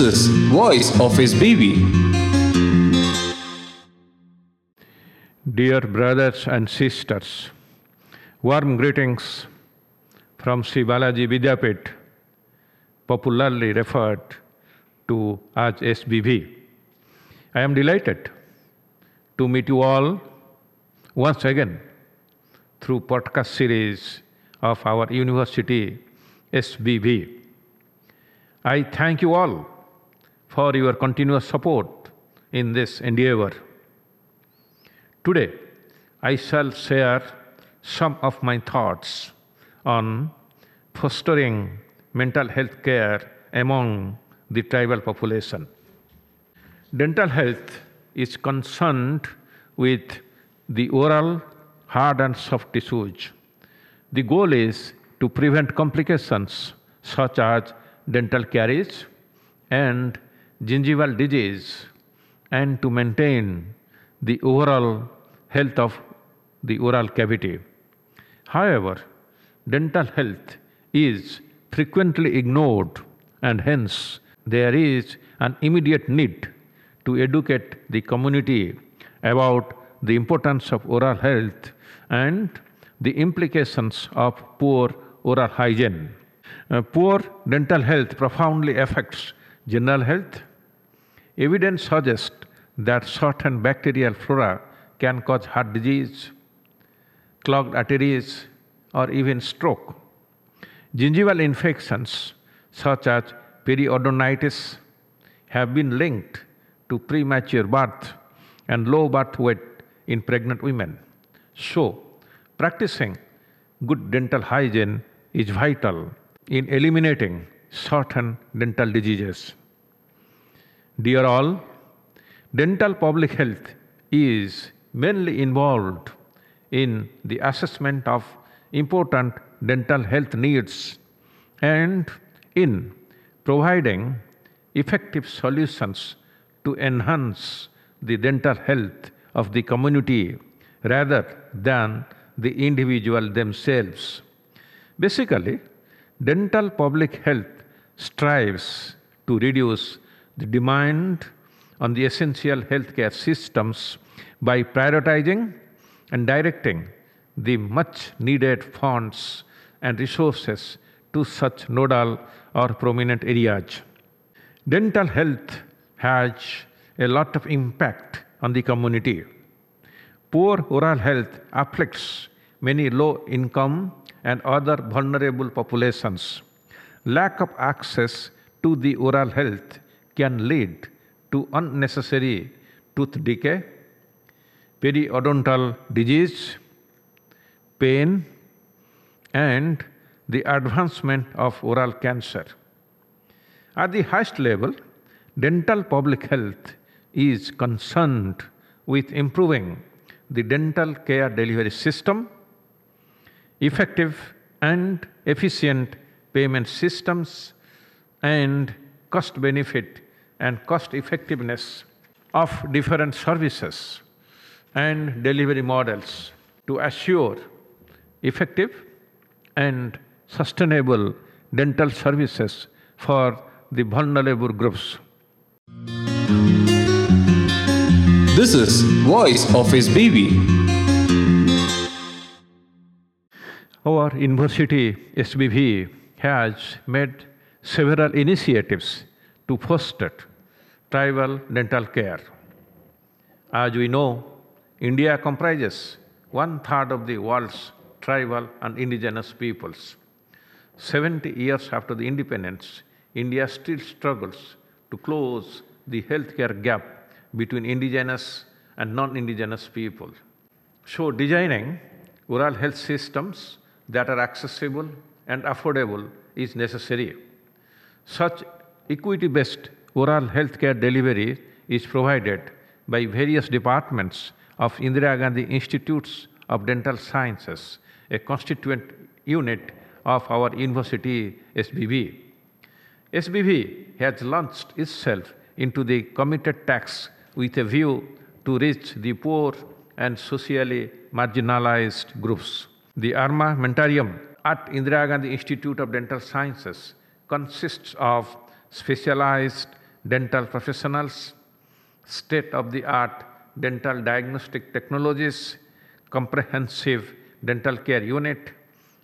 Is Voice of SBV. Dear brothers and sisters, warm greetings from Sri Balaji Vidyapeeth, popularly referred to as SBV. I am delighted to meet you all once again through podcast series of our university SBV. I thank you all for your continuous support in this endeavor. Today, I shall share some of my thoughts on fostering mental health care among the tribal population. Dental health is concerned with the oral, hard, and soft tissues. The goal is to prevent complications such as dental caries and gingival disease and to maintain the overall health of the oral cavity. However, dental health is frequently ignored and hence there is an immediate need to educate the community about the importance of oral health and the implications of poor oral hygiene. Uh, poor dental health profoundly affects general health. Evidence suggests that certain bacterial flora can cause heart disease, clogged arteries, or even stroke. Gingival infections such as periodontitis have been linked to premature birth and low birth weight in pregnant women. So, practicing good dental hygiene is vital in eliminating certain dental diseases. Dear all, dental public health is mainly involved in the assessment of important dental health needs and in providing effective solutions to enhance the dental health of the community rather than the individual themselves. Basically, dental public health strives to reduce the demand on the essential healthcare systems by prioritizing and directing the much needed funds and resources to such nodal or prominent areas. Dental health has a lot of impact on the community. Poor oral health afflicts many low income and other vulnerable populations. Lack of access to the oral health can lead to unnecessary tooth decay, periodontal disease, pain, and the advancement of oral cancer. At the highest level, dental public health is concerned with improving the dental care delivery system, effective and efficient payment systems, and cost benefit and cost effectiveness of different services and delivery models to assure effective and sustainable dental services for the vulnerable groups. This is Voice of SBV. Our university SBV has made several initiatives to foster tribal dental care. As we know, India comprises one third of the world's tribal and indigenous peoples. 70 years after the independence, India still struggles to close the healthcare gap between indigenous and non indigenous people. So, designing oral health systems that are accessible and affordable is necessary. Such equity based oral healthcare delivery is provided by various departments of Indira Gandhi Institutes of Dental Sciences, a constituent unit of our university SBV. SBV has launched itself into the committed tax with a view to reach the poor and socially marginalized groups. The Arma armamentarium at Indira Gandhi Institute of Dental Sciences consists of specialized dental professionals, state of the art dental diagnostic technologies, comprehensive dental care unit,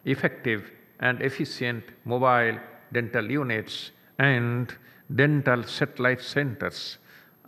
effective and efficient mobile dental units, and dental satellite centers,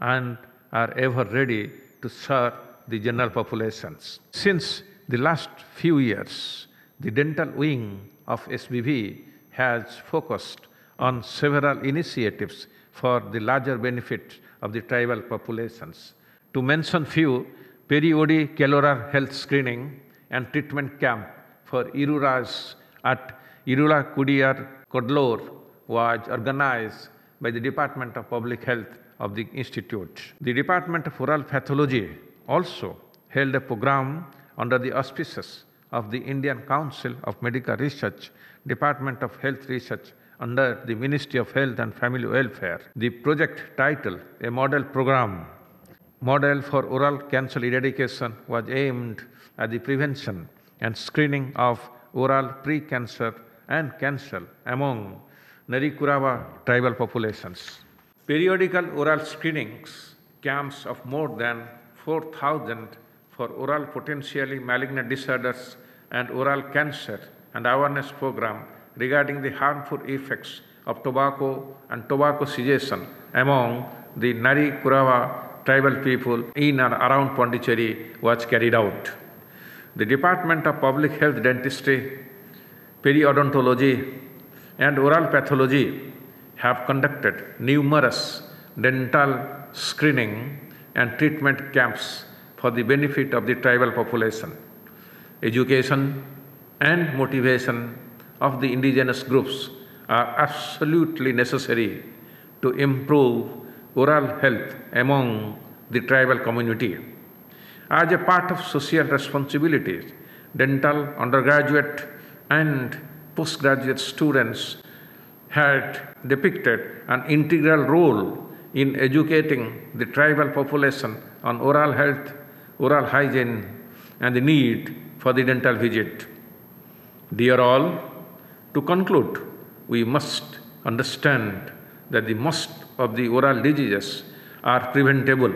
and are ever ready to serve the general populations. Since the last few years, the dental wing of SBV has focused on several initiatives for the larger benefit of the tribal populations. To mention few, peri-OD Kellorar health screening and treatment camp for Irulas at Irula Kudiyar Kodlor was organized by the Department of Public Health of the Institute. The Department of Oral Pathology also held a program under the auspices of the Indian Council of Medical Research, Department of Health Research under the Ministry of Health and Family Welfare. The project title, a model program, model for oral cancer eradication was aimed at the prevention and screening of oral pre-cancer and cancer among Narikurawa tribal populations. Periodical oral screenings camps of more than 4,000 for oral potentially malignant disorders and oral cancer and awareness program regarding the harmful effects of tobacco and tobacco cessation among the Nari Kurawa tribal people in and around Pondicherry was carried out. The Department of Public Health Dentistry, Periodontology, and Oral Pathology have conducted numerous dental screening and treatment camps for the benefit of the tribal population. Education and motivation of the indigenous groups are absolutely necessary to improve oral health among the tribal community. As a part of social responsibilities, dental undergraduate and postgraduate students had depicted an integral role in educating the tribal population on oral health, oral hygiene, and the need for the dental visit. Dear all, to conclude, we must understand that the most of the oral diseases are preventable.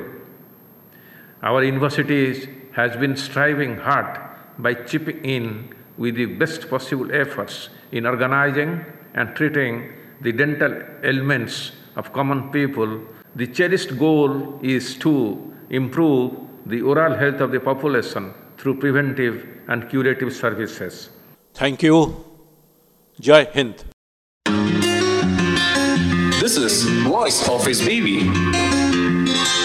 Our universities has been striving hard by chipping in with the best possible efforts in organizing and treating the dental ailments of common people. The cherished goal is to improve the oral health of the population through preventive and curative services. Thank you. Jai Hind. This is Voice of SBV.